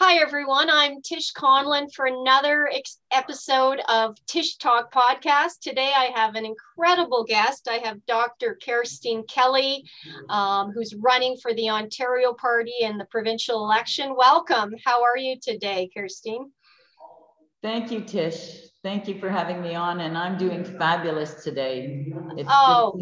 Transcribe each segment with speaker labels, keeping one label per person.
Speaker 1: Hi, everyone. I'm Tish Conlin for another ex- episode of Tish Talk Podcast. Today, I have an incredible guest. I have Dr. Kerstin Kelly, um, who's running for the Ontario Party in the provincial election. Welcome. How are you today, Kerstin?
Speaker 2: Thank you, Tish. Thank you for having me on, and I'm doing fabulous today.
Speaker 1: It's, oh,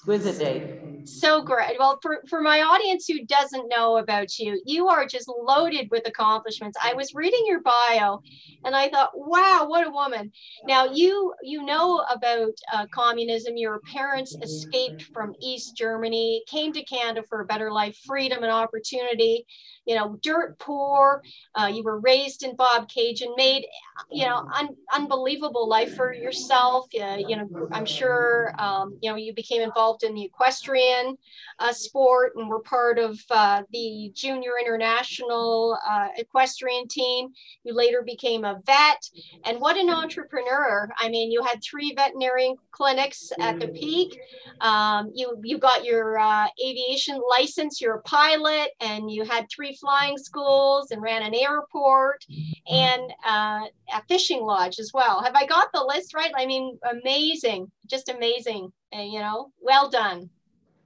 Speaker 2: exquisite day.
Speaker 1: So great. Well, for, for my audience who doesn't know about you, you are just loaded with accomplishments. I was reading your bio and I thought, wow, what a woman. Now you you know about uh, communism. Your parents escaped from East Germany, came to Canada for a better life, freedom and opportunity you know, dirt poor. Uh, you were raised in Bobcaygeon, made, you know, un- unbelievable life for yourself. Uh, you know, I'm sure, um, you know, you became involved in the equestrian uh, sport and were part of uh, the junior international uh, equestrian team. You later became a vet. And what an entrepreneur. I mean, you had three veterinary clinics at the peak. Um, you, you got your uh, aviation license, you're a pilot, and you had three flying schools and ran an airport and uh, a fishing lodge as well. Have I got the list right? I mean, amazing, just amazing. Uh, you know, well done.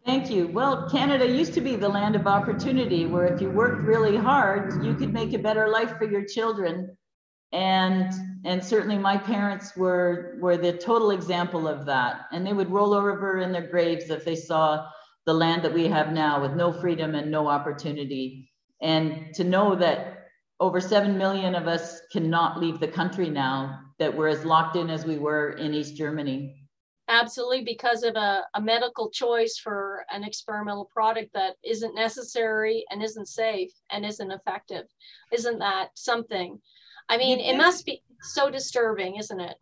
Speaker 2: Thank you. Well, Canada used to be the land of opportunity where if you worked really hard, you could make a better life for your children. And and certainly my parents were were the total example of that. And they would roll over in their graves if they saw the land that we have now with no freedom and no opportunity and to know that over 7 million of us cannot leave the country now that we're as locked in as we were in east germany.
Speaker 1: Absolutely because of a, a medical choice for an experimental product that isn't necessary and isn't safe and isn't effective. Isn't that something? I mean it must be so disturbing isn't it?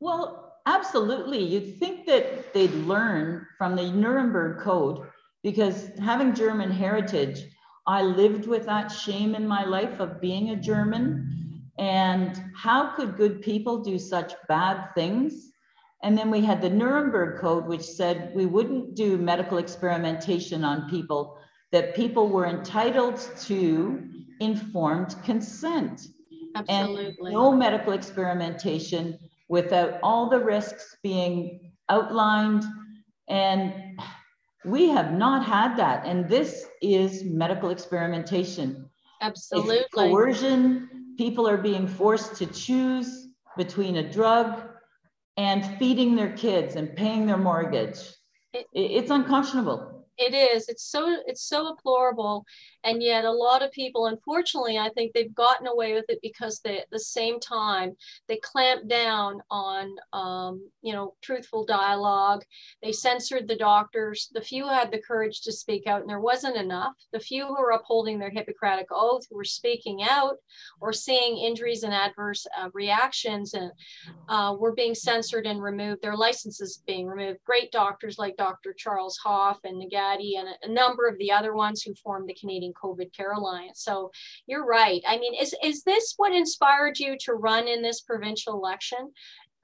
Speaker 2: Well absolutely. You'd think that they'd learn from the nuremberg code because having german heritage I lived with that shame in my life of being a German. And how could good people do such bad things? And then we had the Nuremberg Code, which said we wouldn't do medical experimentation on people, that people were entitled to informed consent.
Speaker 1: Absolutely.
Speaker 2: And no medical experimentation without all the risks being outlined. And we have not had that. And this is medical experimentation.
Speaker 1: Absolutely. It's
Speaker 2: coercion. People are being forced to choose between a drug and feeding their kids and paying their mortgage. It, it's unconscionable
Speaker 1: it is it's so it's so deplorable and yet a lot of people unfortunately i think they've gotten away with it because they at the same time they clamped down on um, you know truthful dialogue. They censored the doctors. The few who had the courage to speak out and there wasn't enough. The few who were upholding their hippocratic oath who were speaking out or seeing injuries and adverse uh, reactions and uh, were being censored and removed their licenses being removed. Great doctors like dr charles Hoffe and Nagase and a, a number of the other ones who formed the Canadian COVID Care Alliance. So you're right. I mean, is, is this what inspired you to run in this provincial election?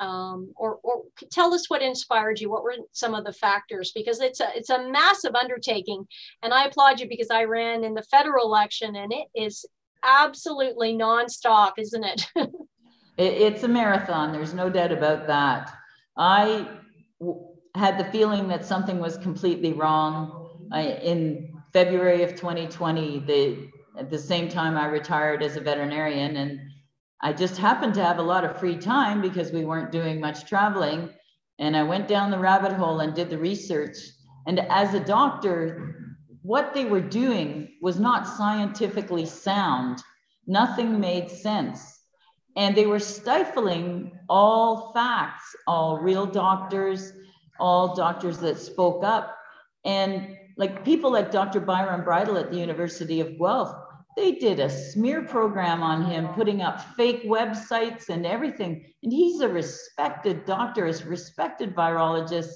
Speaker 1: Um, or, or tell us what inspired you. What were some of the factors? Because it's a it's a massive undertaking, and I applaud you because I ran in the federal election, and it is absolutely nonstop, isn't it?
Speaker 2: it it's a marathon. There's no doubt about that. I had the feeling that something was completely wrong. I, in February of 2020, the, at the same time I retired as a veterinarian, and I just happened to have a lot of free time because we weren't doing much traveling. And I went down the rabbit hole and did the research. And as a doctor, what they were doing was not scientifically sound. Nothing made sense. And they were stifling all facts, all real doctors, all doctors that spoke up. And like people like Dr. Byron Bridle at the University of Guelph, they did a smear program on him, putting up fake websites and everything. And he's a respected doctor, a respected virologist.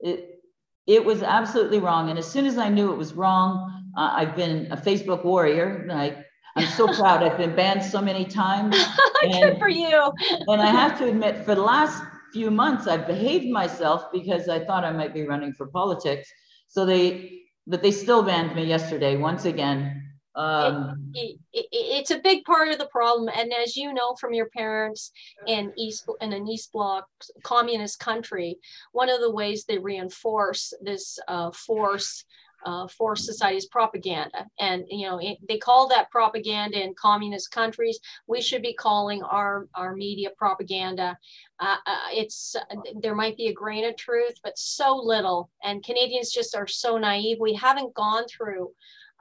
Speaker 2: It, it was absolutely wrong. And as soon as I knew it was wrong, uh, I've been a Facebook warrior. I, I'm so proud. I've been banned so many times.
Speaker 1: Good for you.
Speaker 2: and I have to admit, for the last few months, I've behaved myself because I thought I might be running for politics. So they, but they still banned me yesterday once again. Um,
Speaker 1: it, it, it's a big part of the problem. And as you know from your parents in East in an East Bloc communist country, one of the ways they reinforce this uh, force uh, for society's propaganda. And, you know, it, they call that propaganda in communist countries. We should be calling our, our media propaganda. Uh, uh, it's, there might be a grain of truth, but so little. And Canadians just are so naive. We haven't gone through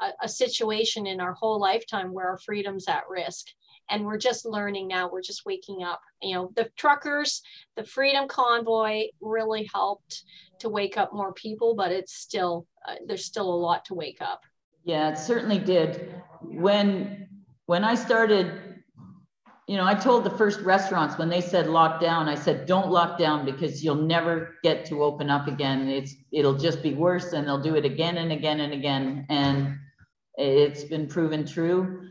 Speaker 1: a, a situation in our whole lifetime where our freedom's at risk and we're just learning now we're just waking up. You know the truckers the freedom convoy really helped to wake up more people but it's still uh, there's still a lot to wake up.
Speaker 2: Yeah it certainly did. When when i started you know i told the first restaurants when they said lock down i said don't lock down because you'll never get to open up again. It's it'll just be worse and they'll do it again and again and again. And it's been proven true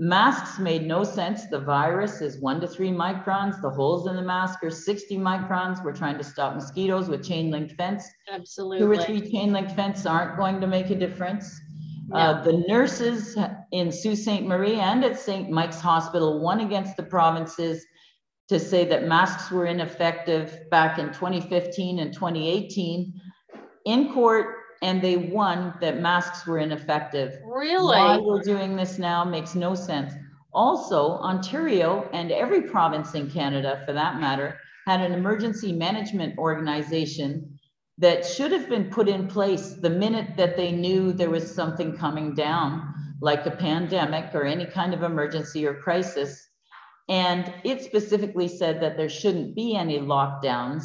Speaker 2: Masks made no sense. The virus is one to three microns. The holes in the mask are 60 microns. We're trying to stop mosquitoes with chain link fence.
Speaker 1: Absolutely.
Speaker 2: Two or three chain link fence aren't going to make a difference. No. Uh, the nurses in Sault Ste. Marie and at St. Mike's Hospital won against the provinces to say that masks were ineffective back in 2015 and 2018. In court, and they won that masks were ineffective.
Speaker 1: Really?
Speaker 2: Why we're doing this now makes no sense. Also, Ontario and every province in Canada, for that matter, had an emergency management organization that should have been put in place the minute that they knew there was something coming down, like a pandemic or any kind of emergency or crisis. And it specifically said that there shouldn't be any lockdowns,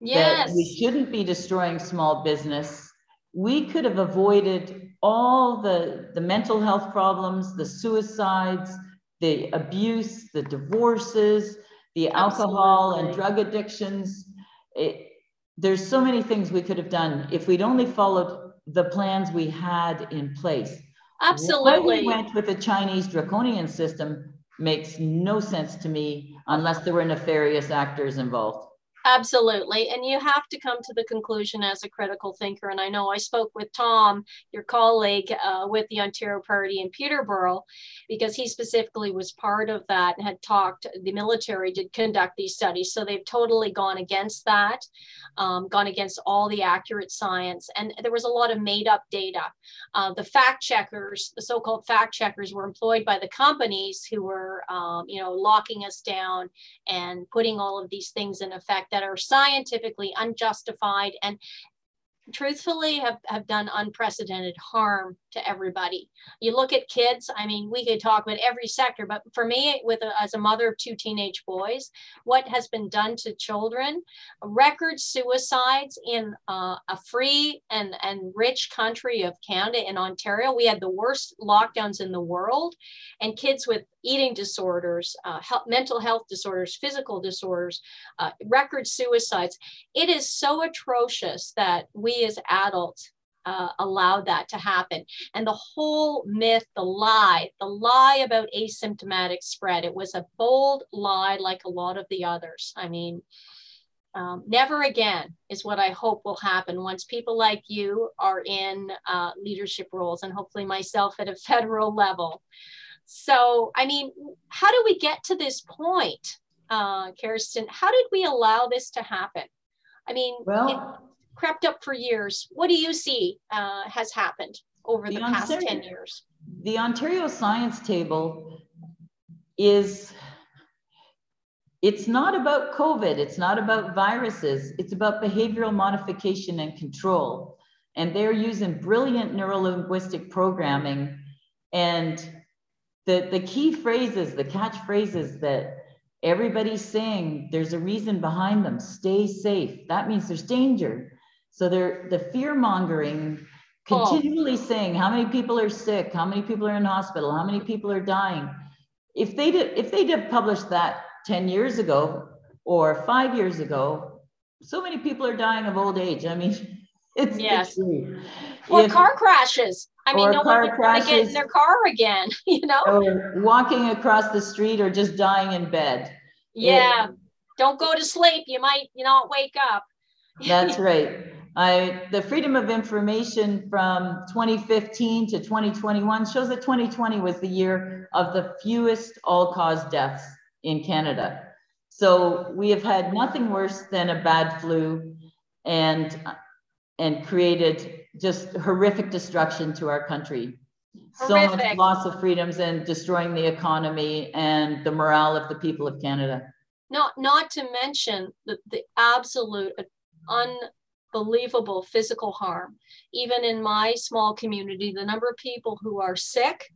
Speaker 1: yes.
Speaker 2: that we shouldn't be destroying small business, we could have avoided all the, the mental health problems, the suicides, the abuse, the divorces, the alcohol and drug addictions. It, there's so many things we could have done if we'd only followed the plans we had in place.
Speaker 1: Absolutely.
Speaker 2: Why we went with the Chinese draconian system makes no sense to me unless there were nefarious actors involved.
Speaker 1: Absolutely. And you have to come to the conclusion as a critical thinker. And I know I spoke with Tom, your colleague uh, with the Ontario Party in Peterborough, because he specifically was part of that and had talked, the military did conduct these studies. So they've totally gone against that, um, gone against all the accurate science. And there was a lot of made up data. Uh, the fact checkers, the so called fact checkers, were employed by the companies who were, um, you know, locking us down and putting all of these things in effect that are scientifically unjustified and truthfully have, have done unprecedented harm to everybody. You look at kids, I mean, we could talk about every sector, but for me, with a, as a mother of two teenage boys, what has been done to children, record suicides in uh, a free and, and rich country of Canada in Ontario. We had the worst lockdowns in the world, and kids with eating disorders, uh, health, mental health disorders, physical disorders, uh, record suicides. It is so atrocious that we as adults uh, allowed that to happen. And the whole myth, the lie, the lie about asymptomatic spread, it was a bold lie like a lot of the others. I mean, um, never again is what I hope will happen once people like you are in uh, leadership roles and hopefully myself at a federal level. So, I mean, how do we get to this point, uh, Kerstin? How did we allow this to happen? I mean, well, crept up for years. What do you see uh, has happened over the, the past Ontario, 10 years?
Speaker 2: The Ontario Science Table is it's not about COVID, it's not about viruses, it's about behavioral modification and control. And they're using brilliant neurolinguistic programming. And the, the key phrases, the catchphrases that everybody's saying, there's a reason behind them. Stay safe. That means there's danger. So they're the fear mongering, oh. continually oh. saying how many people are sick, how many people are in hospital, how many people are dying. If they did, if they did publish that 10 years ago or five years ago, so many people are dying of old age. I mean, it's
Speaker 1: yes. Or if, car crashes. I mean, no one would get in their car again, you know?
Speaker 2: Walking across the street or just dying in bed.
Speaker 1: Yeah. It, Don't go to sleep. You might, you know, wake up.
Speaker 2: That's right. I, the Freedom of Information from 2015 to 2021 shows that 2020 was the year of the fewest all-cause deaths in Canada. So we have had nothing worse than a bad flu and, and created just horrific destruction to our country. Horrific. So much loss of freedoms and destroying the economy and the morale of the people of Canada.
Speaker 1: Not, not to mention the, the absolute unbelievable physical harm. Even in my small community, the number of people who are sick,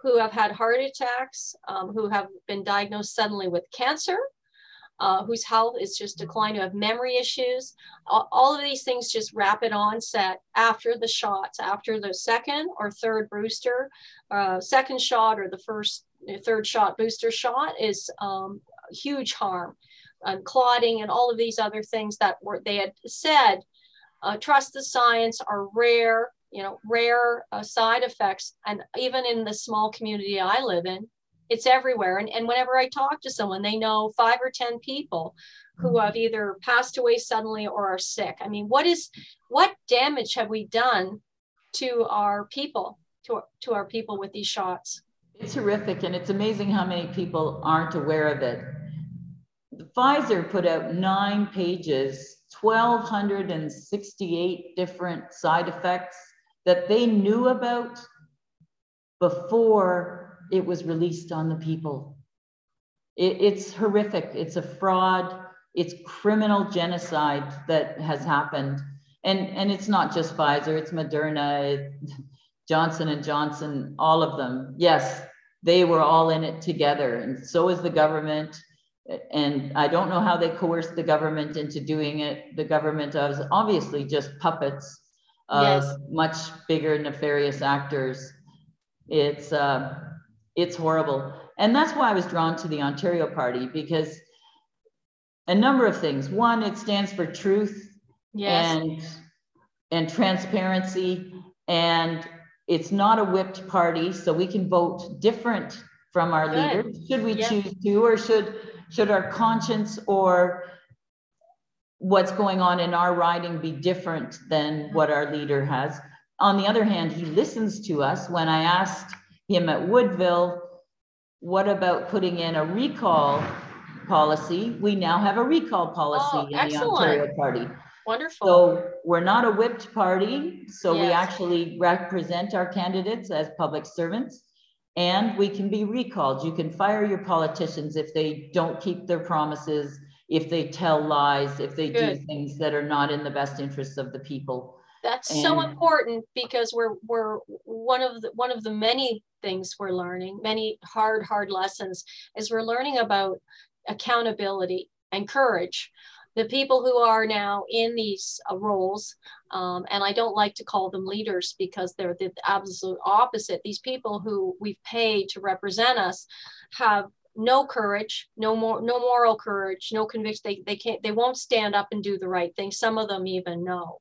Speaker 1: who have had heart attacks, um, who have been diagnosed suddenly with cancer, uh, whose health is just declining, who have memory issues. All, all, of these things just rapid onset after the shots, after the second or third booster, uh, second shot or the first, third shot booster shot is um, huge harm and clotting and all of these other things that were they had said uh, trust the science are rare you know rare uh, side effects and even in the small community i live in it's everywhere. And, and whenever i talk to someone they know five or ten people who mm-hmm. have either passed away suddenly or are sick. I mean what is what damage have we done to our people to, to our people with these shots?
Speaker 2: It's horrific and it's amazing how many people aren't aware of it. Pfizer put out nine pages, 1,268 different side effects that they knew about before it was released on the people. It, it's horrific. It's a fraud. It's criminal genocide that has happened. And, and it's not just Pfizer, it's Moderna, Johnson and Johnson, all of them. Yes, they were all in it together. And so is the government and I don't know how they coerced the government into doing it. The government was obviously just puppets of yes. much bigger nefarious actors. It's uh, it's horrible, and that's why I was drawn to the Ontario Party because a number of things. One, it stands for truth yes. and and transparency, and it's not a whipped party, so we can vote different from our Good. leaders. Should we choose to, or should should our conscience or what's going on in our riding be different than what our leader has? On the other hand, he listens to us. When I asked him at Woodville, what about putting in a recall policy? We now have a recall policy oh, in the Ontario Party.
Speaker 1: Wonderful.
Speaker 2: So we're not a whipped party. So yes. we actually represent our candidates as public servants and we can be recalled. You can fire your politicians if they don't keep their promises, if they tell lies, if they Good. do things that are not in the best interests of the people.
Speaker 1: That's and, so important because we're we're one of the one of the many things we're learning, many hard hard lessons is we're learning about accountability and courage the people who are now in these uh, roles, um, and I don't like to call them leaders because they're the absolute opposite. These people who we've paid to represent us have no courage, no more, no moral courage, no conviction. They, they can't, they won't stand up and do the right thing. Some of them even know,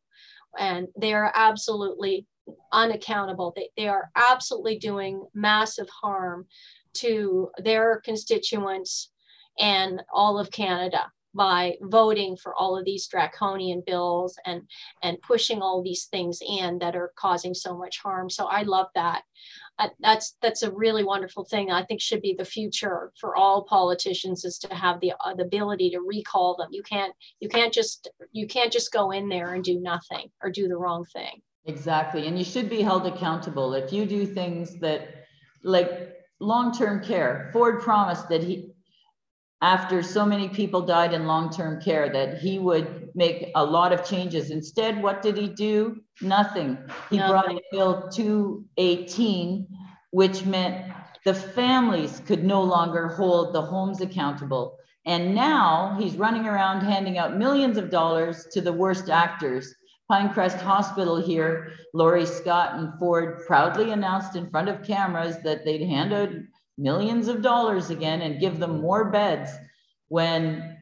Speaker 1: and they are absolutely unaccountable. They, they are absolutely doing massive harm to their constituents and all of Canada by voting for all of these draconian bills and and pushing all these things in that are causing so much harm. So i love that. Uh, that's that's a really wonderful thing. I think should be the future for all politicians is to have the, uh, the ability to recall them. You can't you can't just you can't just go in there and do nothing or do the wrong thing.
Speaker 2: Exactly. And you should be held accountable. If you do things that like long-term care ford promised that he after so many people died in long-term care that he would make a lot of changes. Instead, what did he do? Nothing. He Nothing. brought in Bill 218, which meant the families could no longer hold the homes accountable. And now he's running around handing out millions of dollars to the worst actors. Pinecrest Hospital here, Laurie Scott and Ford proudly announced in front of cameras that they'd hand out millions of dollars again and give them more beds when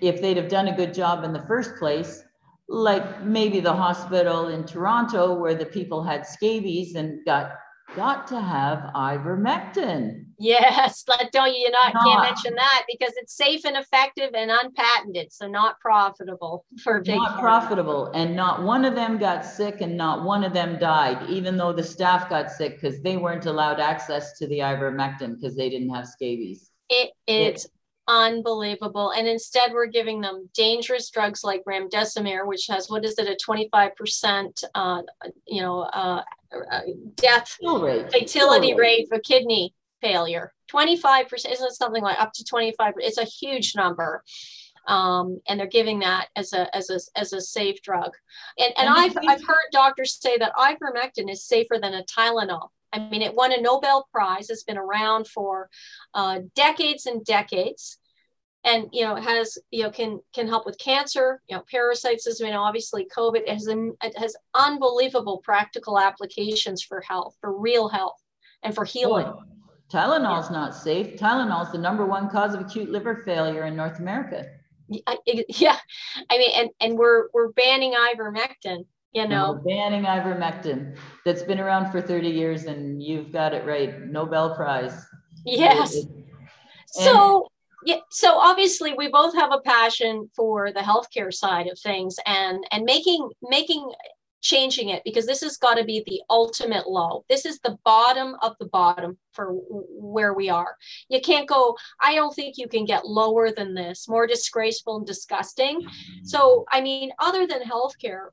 Speaker 2: if they'd have done a good job in the first place like maybe the hospital in toronto where the people had scabies and got got to have ivermectin.
Speaker 1: Yes, let- don't you not can't mention that because it's safe and effective and unpatented, so not profitable for big.
Speaker 2: Not profitable, and not one of them got sick and not one of them died, even though the staff got sick because they weren't allowed access to the ivermectin because they didn't have scabies.
Speaker 1: It it's unbelievable, and instead we're giving them dangerous drugs like remdesivir, which has what is it a twenty five percent, uh, you know, uh, uh, death
Speaker 2: rate.
Speaker 1: fatality
Speaker 2: kill
Speaker 1: rate for kidney failure. Twenty-five percent, isn't it something like up to twenty-five? It's a huge number. Um, and they're giving that as a as a as a safe drug. And and I've I've heard doctors say that ivermectin is safer than a Tylenol. I mean, it won a Nobel Prize. It's been around for uh, decades and decades, and you know has you know can can help with cancer. You know, parasites. As we know, obviously, COVID has an- it has unbelievable practical applications for health, for real health, and for healing.
Speaker 2: Boy, Tylenol's not safe. Tylenol's the number one cause of acute liver failure in North America.
Speaker 1: Yeah i mean and and we're we're banning ivermectin you know
Speaker 2: we're banning ivermectin that's been around for 30 years and you've got it right. Nobel Prize.
Speaker 1: yes
Speaker 2: It-
Speaker 1: so yeah so obviously we both have a passion for the healthcare side of things and and making making changing it because this has got to be the ultimate low this is the bottom of the bottom for where we are. You can't go i don't think you can get lower than this more disgraceful and disgusting. So i mean other than healthcare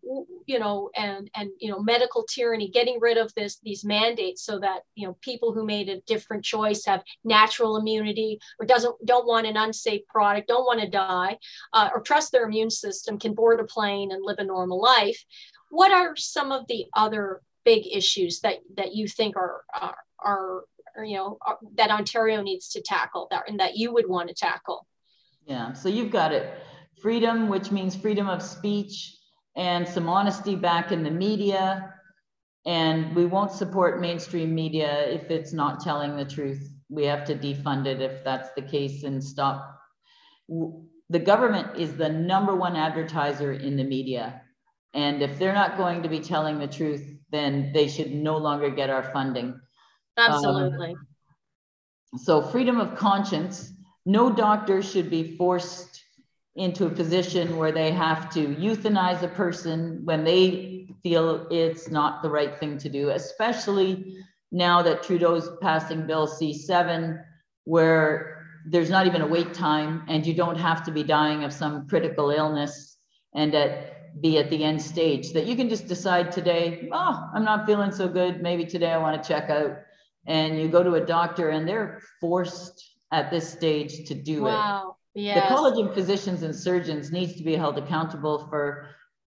Speaker 1: you know and and you know medical tyranny getting rid of this these mandates so that you know people who made a different choice have natural immunity or doesn't don't want an unsafe product don't want to die uh, or trust their immune system can board a plane and live a normal life what are some of the other big issues that that you think are are, are you know are, that ontario needs to tackle that and that you would want to tackle
Speaker 2: Yeah, so you've got it. Freedom, which means freedom of speech and some honesty back in the media. And we won't support mainstream media if it's not telling the truth. We have to defund it if that's the case and stop. The government is the number one advertiser in the media. And if they're not going to be telling the truth, then they should no longer get our funding.
Speaker 1: absolutely um,
Speaker 2: So freedom of conscience, no doctor should be forced into a position where they have to euthanize a person when they feel it's not the right thing to do, especially now that Trudeau's passing Bill C7, where there's not even a wait time and you don't have to be dying of some critical illness and at be at the end stage that you can just decide today, oh, I'm not feeling so good. Maybe today I want to check out and you go to a doctor and they're forced at this stage to do it.
Speaker 1: wow
Speaker 2: The College of Physicians and Surgeons needs to be held accountable for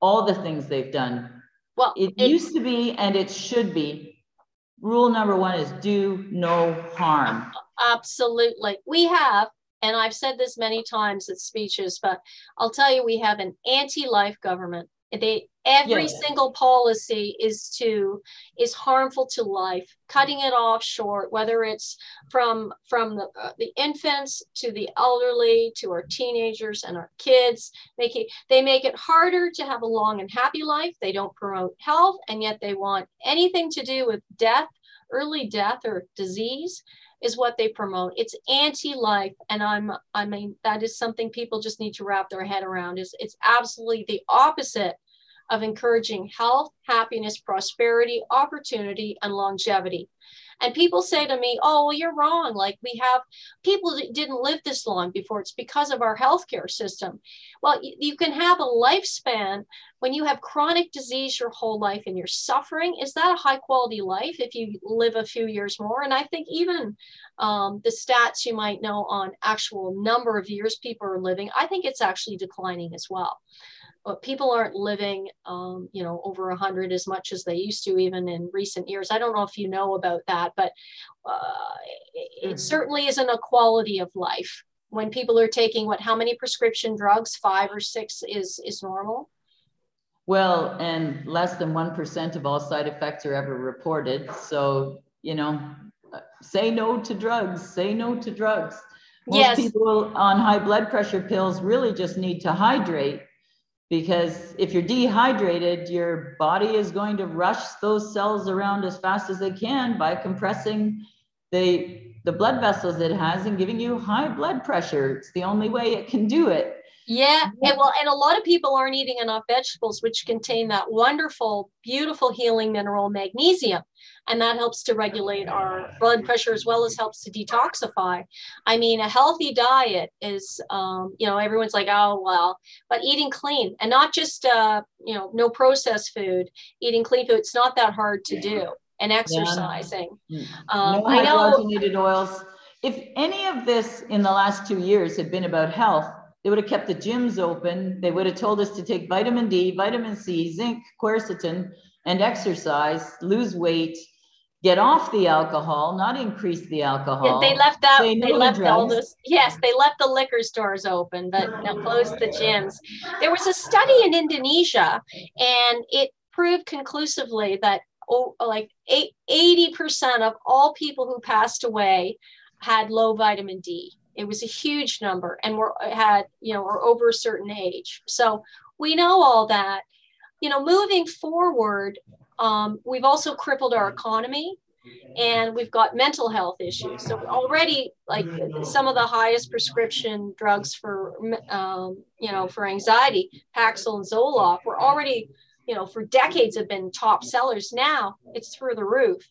Speaker 2: all the things they've done.
Speaker 1: well
Speaker 2: It used to be and it should be. Rule number one is do no harm.
Speaker 1: Absolutely. We have, and I've said this many times at speeches, but I'll tell you, we have an anti-life government. They every
Speaker 2: Yeah.
Speaker 1: single policy is to is harmful to life, cutting it off short, whether it's from from the, uh, the infants to the elderly to our teenagers and our kids. Make it, they make it harder to have a long and happy life. They don't promote health, and yet they want anything to do with death, early death or disease is what they promote. It's anti-life, and I'm I mean that is something people just need to wrap their head around. Is it's absolutely the opposite of encouraging health, happiness, prosperity, opportunity, and longevity. And people say to me, "Oh, well, you're wrong. Like we have people that didn't live this long before. It's because of our healthcare system." Well, you, can have a lifespan when you have chronic disease your whole life and you're suffering. Is that a high quality life if you live a few years more? And I think even um, the stats you might know on actual number of years people are living, I think it's actually declining as well. But people aren't living, um, you know, over 100 as much as they used to, even in recent years. I don't know if you know about that, but uh, it, it
Speaker 2: Mhm.
Speaker 1: certainly isn't a quality of life when people are taking what? How many prescription drugs? Five or six is is normal.
Speaker 2: Well, and less than 1% of all side effects are ever reported. So, you know, uh, say no to drugs, say no to drugs. Most
Speaker 1: Yes.
Speaker 2: people on high blood pressure pills really just need to hydrate because if you're dehydrated, your body is going to rush those cells around as fast as they can by compressing the the blood vessels it has and giving you high blood pressure. It's the only way it can do it.
Speaker 1: Yeah, and well, and a lot of people aren't eating enough vegetables, which contain that wonderful, beautiful healing mineral magnesium, and that helps to regulate our blood pressure as well as helps to detoxify. I mean, a healthy diet is, um, you know, everyone's like, oh well, but eating clean and not just, uh, you know, no processed food, eating clean food. It's not that hard to do, and exercising.
Speaker 2: Yeah. Um, no I know. oils. If any of this in the last two years had been about health they would have kept the gyms open. They would have told us to take vitamin D, vitamin C, zinc, quercetin, and exercise, lose weight, get off the alcohol, not increase the alcohol.
Speaker 1: Yeah, they left out. They, they left the all those. Yes, they left the liquor stores open, but closed the gyms. There was a study in Indonesia, and it proved conclusively that oh, like 80% of all people who passed away had low vitamin D. It was a huge number, and we're had you know we're over a certain age. So we know all that. You know, moving forward, um, we've also crippled our economy and we've got mental health issues. So already, like some of the highest prescription drugs for, um, you know, for anxiety, Paxil and Zoloft, were already, you know, for decades have been top sellers. Now it's through the roof.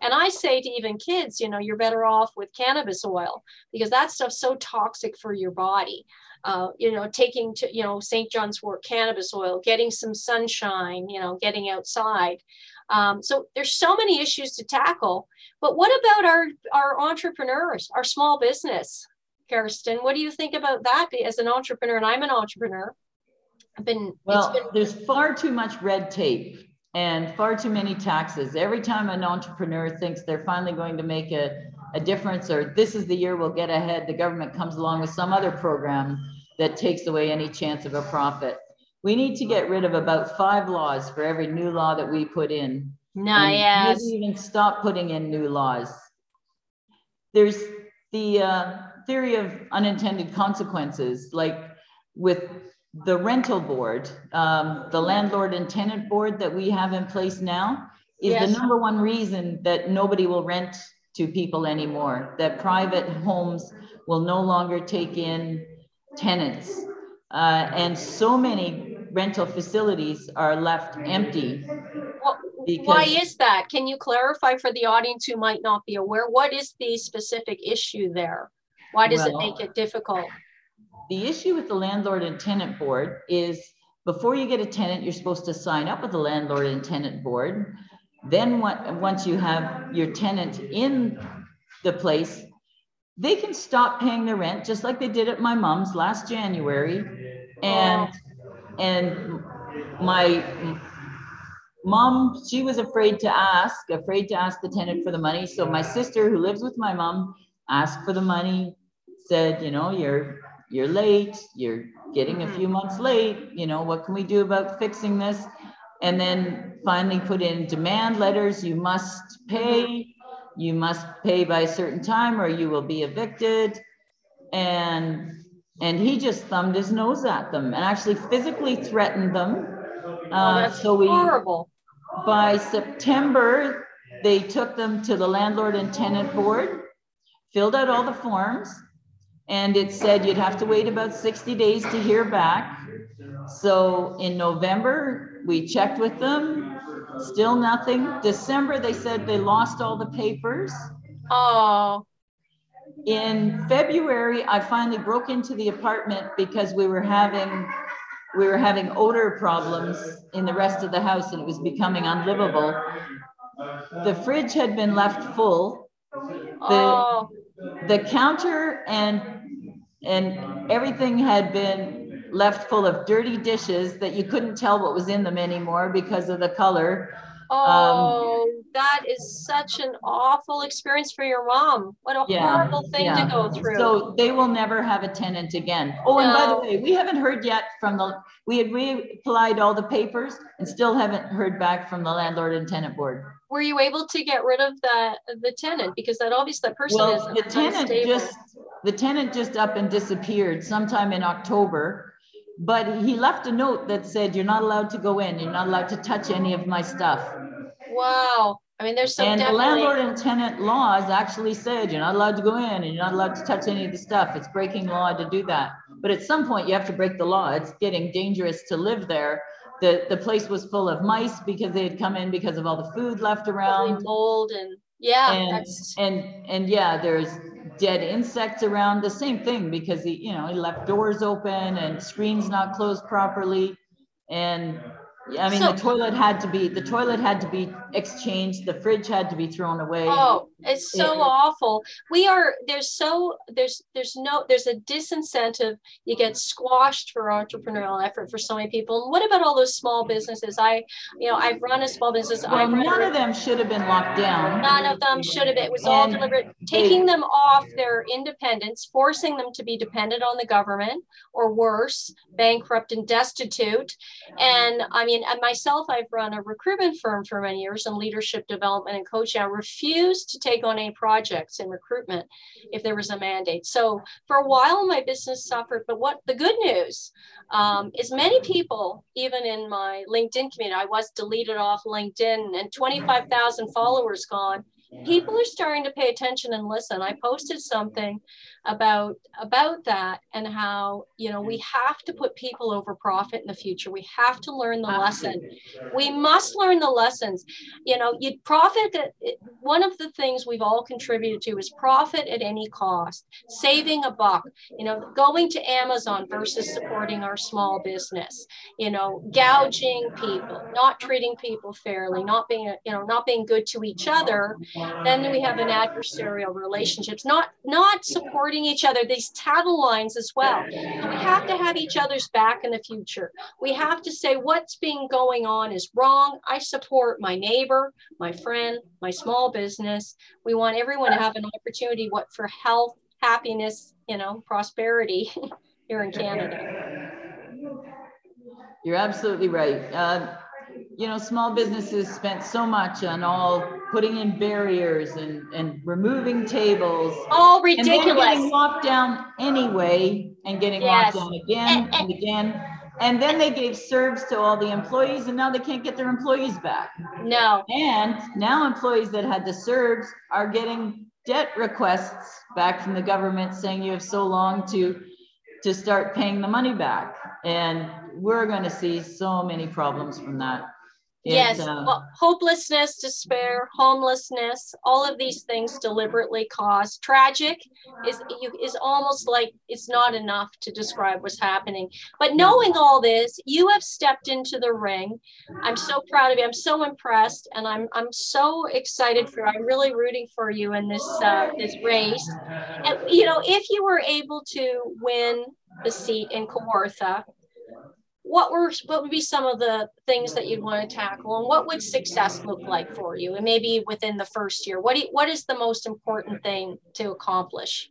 Speaker 1: And I say to even kids, you know, you're better off with cannabis oil because that stuff's so toxic for your body. Uh, you know, taking to, you know, St. John's wort cannabis oil, getting some sunshine, you know, getting outside. Um, so there's so many issues to tackle. But what about our, our entrepreneurs, our small business? Kerstin, what do you think about that as an entrepreneur? And I'm an entrepreneur. I've been
Speaker 2: well. Been, there's far too much red tape and far too many taxes. Every time an entrepreneur thinks they're finally going to make a, a difference or this is the year we'll get ahead, the government comes along with some other program that takes away any chance of a profit. We need to get rid of about five laws for every new law that we put in.
Speaker 1: No, yes.
Speaker 2: Maybe even stop putting in new laws. There's the uh, theory of unintended consequences, like with the rental board, um, the landlord and tenant board that we have in place now is yes. the number one reason that nobody will rent to people anymore, that private homes will no longer take in tenants. Uh, and so many rental facilities are left empty.
Speaker 1: Well, why is that? Can you clarify for the audience who might not be aware? What is the specific issue there? Why does well, it make it difficult?
Speaker 2: The issue with the landlord and tenant board is before you get a tenant, you're supposed to sign up with the landlord and tenant board. Then what, once you have your tenant in the place, they can stop paying the rent just like they did at my mom's last January. And and my mom, she was afraid to ask, afraid to ask the tenant for the money. So my sister who lives with my mom asked for the money, said, you know, you're you're late, you're getting a few months late, you know, what can we do about fixing this? And then finally put in demand letters, you must pay, you must pay by a certain time or you will be evicted. And and he just thumbed his nose at them and actually physically threatened them.
Speaker 1: Oh, uh, so we, horrible.
Speaker 2: By September, they took them to the landlord and tenant board, filled out all the forms, and it said you'd have to wait about 60 days to hear back. So in November, we checked with them, still nothing. December, they said they lost all the papers.
Speaker 1: Oh.
Speaker 2: In February, I finally broke into the apartment because we were having we were having odor problems in the rest of the house and it was becoming unlivable. The fridge had been left full. The, oh the counter and and everything had been left full of dirty dishes that you couldn't tell what was in them anymore because of the color.
Speaker 1: Oh, um, that is such an awful experience for your mom. What a yeah, horrible thing yeah. to go through.
Speaker 2: So they will never have a tenant again. Oh, no. and by the way, we haven't heard yet from the, we had reapplied all the papers and still haven't heard back from the landlord and tenant board
Speaker 1: were you able to get rid of the the tenant because that obviously that person well,
Speaker 2: is the tenant unstable. just the tenant just up and disappeared sometime in October but he left a note that said, you're not allowed to go in, you're not allowed to touch any of my stuff.
Speaker 1: Wow. I mean, there's some
Speaker 2: And the landlord and tenant laws actually said, you're not allowed to go in and you're not allowed to touch any of the stuff. It's breaking law to do that. But at some point you have to break the law. It's getting dangerous to live there. The, the place was full of mice because they had come in because of all the food left around.
Speaker 1: mold and, yeah,
Speaker 2: And, and, and yeah, there's dead insects around, the same thing, because he, you know, he left doors open and screens not closed properly. And, I mean, the toilet had to be, the toilet had to be exchanged, the fridge had to be thrown away.
Speaker 1: oh, it's so
Speaker 2: Yeah.
Speaker 1: awful. We are, there's so, there's, there's no, there's a disincentive. You get squashed for entrepreneurial effort for so many people. And what about all those small businesses? I, you know, I've run a small business.
Speaker 2: Well,
Speaker 1: I've run a
Speaker 2: none of them should have been locked down.
Speaker 1: None of them should have, it was all
Speaker 2: And
Speaker 1: deliberate,
Speaker 2: they-
Speaker 1: taking them off their independence, forcing them to be dependent on the government or worse, bankrupt and destitute. And I mean, and myself, I've run a recruitment firm for many years in leadership development and coaching. I refused to take on any projects in recruitment if there was a mandate. So for a while, my business suffered. But what the good news um, is many people, even in my LinkedIn community, I was deleted off LinkedIn and 25,000 followers gone. People are starting to pay attention and listen. I posted something about about that and how you know we have to put people over profit in the future. We have to learn the lesson. We must learn the lessons. You know, you profit. Uh, it- one of the things we've all contributed to is profit at any cost, saving a buck. You know, going to Amazon versus supporting our small business. You know, gouging people, not treating people fairly, not being you know not being good to each other. Then we have an adversarial relationships, not not supporting each other. These tattle lines as well. We have to have each other's back in the future. We have to say what's being going on is wrong. I support my neighbor, my friend, my small business. We want everyone to have an opportunity what for health, happiness, you know, prosperity here in Canada.
Speaker 2: You're absolutely right. Uh, you know, small businesses spent so much on all putting in barriers and, and removing tables.
Speaker 1: All ridiculous.
Speaker 2: And then getting locked down anyway and getting
Speaker 1: Yes.
Speaker 2: locked down again
Speaker 1: And-
Speaker 2: and again. And then they gave CERBs to all the employees and now they can't get their employees back.
Speaker 1: No,
Speaker 2: And now employees that had the CERBs are getting debt requests back from the government saying you have so long to, to start paying the money back. And we're gonna see so many problems from that.
Speaker 1: Yes,
Speaker 2: uh,
Speaker 1: well, hopelessness, despair, homelessness, all of these things deliberately caused. Tragic is you is almost like it's not enough to describe what's happening. But knowing all this, you have stepped into the ring. I'm so proud of you. I'm so impressed, and I'm I'm so excited for. I'm really rooting for you in this uh, this race. And you know, if you were able to win the seat in Kawartha, what were what would be some of the things that you'd want to tackle and what would success look like for you? And maybe within the first year what do you, what is the most important thing to accomplish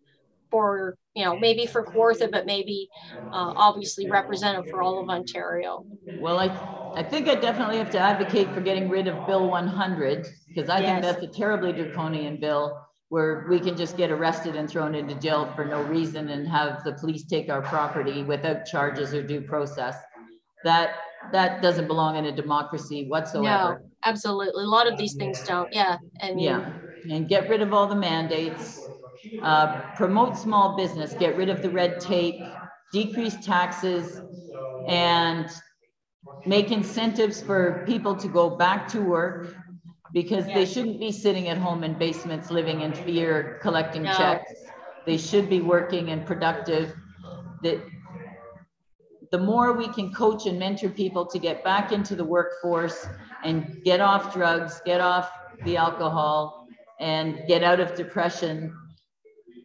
Speaker 1: for you know maybe for Kawartha but maybe uh, obviously representative for all of Ontario?
Speaker 2: Well, I, I think I definitely have to advocate for getting rid of Bill one hundred, because I think that's a terribly draconian bill where we can just get arrested and thrown into jail for no reason and have the police take our property without charges or due process. That, that doesn't belong in a democracy whatsoever.
Speaker 1: no absolutely a lot of these things don't yeah mean
Speaker 2: Yeah, and get rid of all the mandates, uh, promote small business, get rid of the red tape, decrease taxes, and make incentives for people to go back to work because they shouldn't be sitting at home in basements, living in fear, collecting
Speaker 1: No.
Speaker 2: checks. They should be working and productive. That the more we can coach and mentor people to get back into the workforce and get off drugs, get off the alcohol, and get out of depression,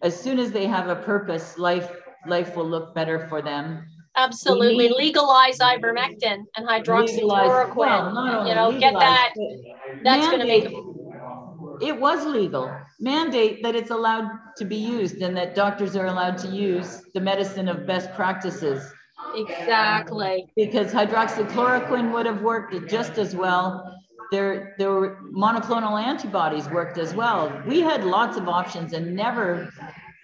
Speaker 2: as soon as they have a purpose, life life will look better for them.
Speaker 1: absolutely
Speaker 2: need-
Speaker 1: legalize ivermectin and hydroxychloroquine
Speaker 2: well,
Speaker 1: you know get that that's going to make
Speaker 2: It was legal. Mandate that it's allowed to be used and that doctors are allowed to use the medicine of best practices.
Speaker 1: Exactly
Speaker 2: Because hydroxychloroquine would have worked just as well. There, there were monoclonal antibodies worked as well. We had lots of options and never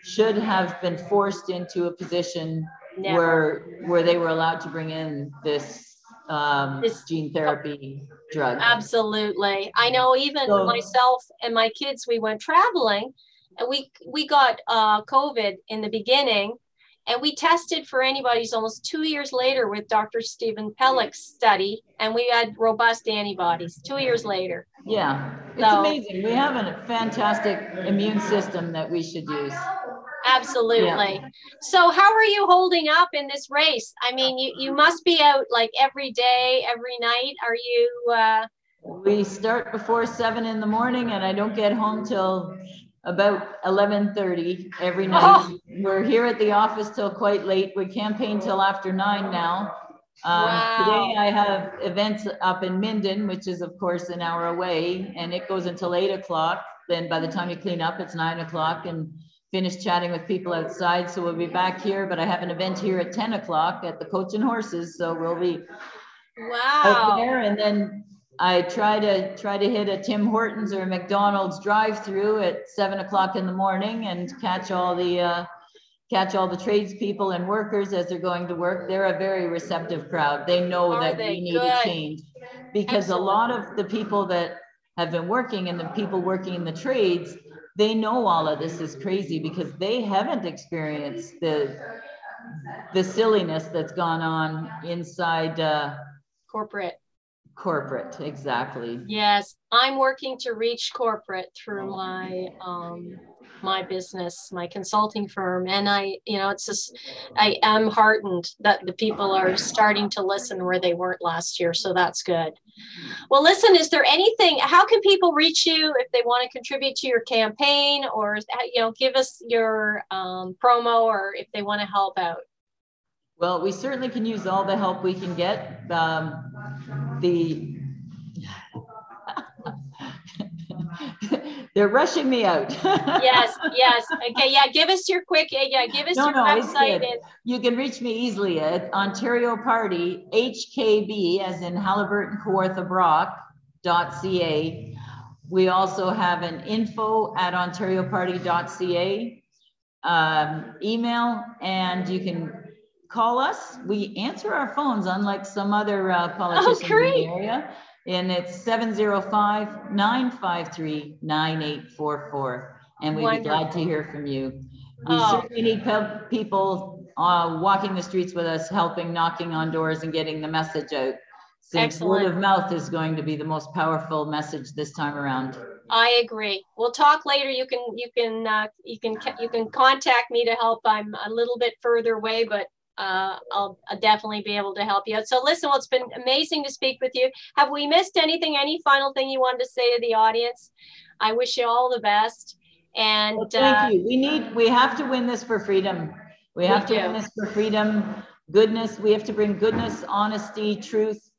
Speaker 2: should have been forced into a position
Speaker 1: Never.
Speaker 2: where where they were allowed to bring in this um,
Speaker 1: This-
Speaker 2: gene therapy drug.
Speaker 1: Absolutely. I know even
Speaker 2: So-
Speaker 1: myself and my kids, we went traveling and we we got uh, COVID in the beginning and we tested for antibodies almost two years later with Dr. Steven Pelech's study and we had robust antibodies two years later.
Speaker 2: Yeah, it's
Speaker 1: So-
Speaker 2: amazing. We have a fantastic immune system that we should use.
Speaker 1: Absolutely. So how are you holding up in this race? I mean, you, you must be out like every day, every night. Are you uh,
Speaker 2: We start before seven in the morning and I don't get home till about eleven thirty every night.
Speaker 1: Oh.
Speaker 2: We're here at the office till quite late. We campaign till after nine now. Um, Today I have events up in Minden, which is of course an hour away, and it goes until eight o'clock. Then by the time you clean up, it's nine o'clock and finish chatting with people outside. So we'll be back here, but I have an event here at ten o'clock at the Coach and Horses, so we'll be out
Speaker 1: wow?
Speaker 2: there and then I try to try to hit a Tim Hortons or a McDonald's drive-through at seven o'clock in the morning and catch all the uh, catch all the tradespeople and workers as they're going to work. They're a very receptive crowd. They know
Speaker 1: Are
Speaker 2: that
Speaker 1: they?
Speaker 2: we need
Speaker 1: Good.
Speaker 2: a change because a lot of the people that have been working and the people working in the trades, they know all of this is crazy because they haven't experienced the the silliness that's gone on inside uh,
Speaker 1: Corporate.
Speaker 2: Corporate. Exactly.
Speaker 1: Yes, I'm working to reach corporate through my um my business, my consulting firm. And I, you know, it's just I am heartened that the people are starting to listen where they weren't last year. So that's good. Well, listen, is there anything, how can people reach you if they want to contribute to your campaign or, you know, give us your um, promo or if they want to help out?
Speaker 2: Well, we certainly can use all the help we can get. Um, the they're rushing me out.
Speaker 1: Yes, yes. Okay, yeah, give us your quick, yeah, give us
Speaker 2: No,
Speaker 1: your
Speaker 2: no,
Speaker 1: website and
Speaker 2: You can reach me easily at Ontario Party, HKB, as in Haliburton Kawartha Brock dot ca. We also have an info at ontarioparty.ca um, email, and you can call us. We answer our phones, unlike some other uh, politicians in the area. And it's 705 953 9844. And we'd be glad to hear from you. We
Speaker 1: Oh.
Speaker 2: certainly need pe- people uh, walking the streets with us, helping, knocking on doors, and getting the message out. Since word of mouth is going to be the most powerful message this time around.
Speaker 1: I agree. We'll talk later. You can, you can, uh, you can, you can contact me to help. I'm a little bit further away, but uh, I'll, I'll definitely be able to help you out. So listen, well, it's been amazing to speak with you. Have we missed anything? Any final thing you wanted to say to the audience? I wish you all the best. And
Speaker 2: Well,
Speaker 1: uh,
Speaker 2: thank you. We need, we have to win this for freedom. We have to
Speaker 1: do.
Speaker 2: win this for freedom, goodness. We have to bring goodness, honesty, truth,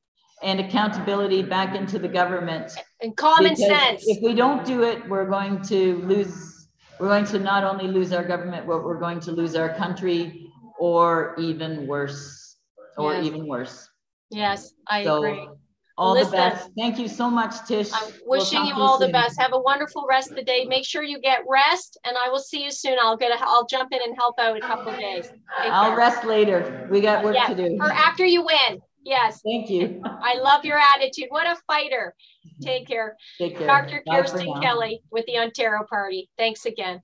Speaker 2: and accountability back into the government.
Speaker 1: and common
Speaker 2: Because
Speaker 1: sense.
Speaker 2: If we don't do it, we're going to lose, we're going to not only lose our government, but we're going to lose our country or even worse, or
Speaker 1: Yes.
Speaker 2: even worse.
Speaker 1: Yes, I
Speaker 2: So,
Speaker 1: agree.
Speaker 2: All the best. Thank you so much, Tish.
Speaker 1: I'm
Speaker 2: We'll
Speaker 1: wishing
Speaker 2: talk
Speaker 1: you all the best. Have a wonderful rest of the day. Make sure you get rest and I will see you soon. I'll get, a, I'll jump in and help out a couple of days. Take
Speaker 2: I'll
Speaker 1: care.
Speaker 2: rest later. We got work
Speaker 1: Yeah,
Speaker 2: to do.
Speaker 1: Or after you win. Yes,
Speaker 2: Thank you.
Speaker 1: I love your attitude. What a fighter. Take care.
Speaker 2: Take care.
Speaker 1: Dr.
Speaker 2: Bye Kerstin.
Speaker 1: Kelly with the Ontario Party. Thanks again.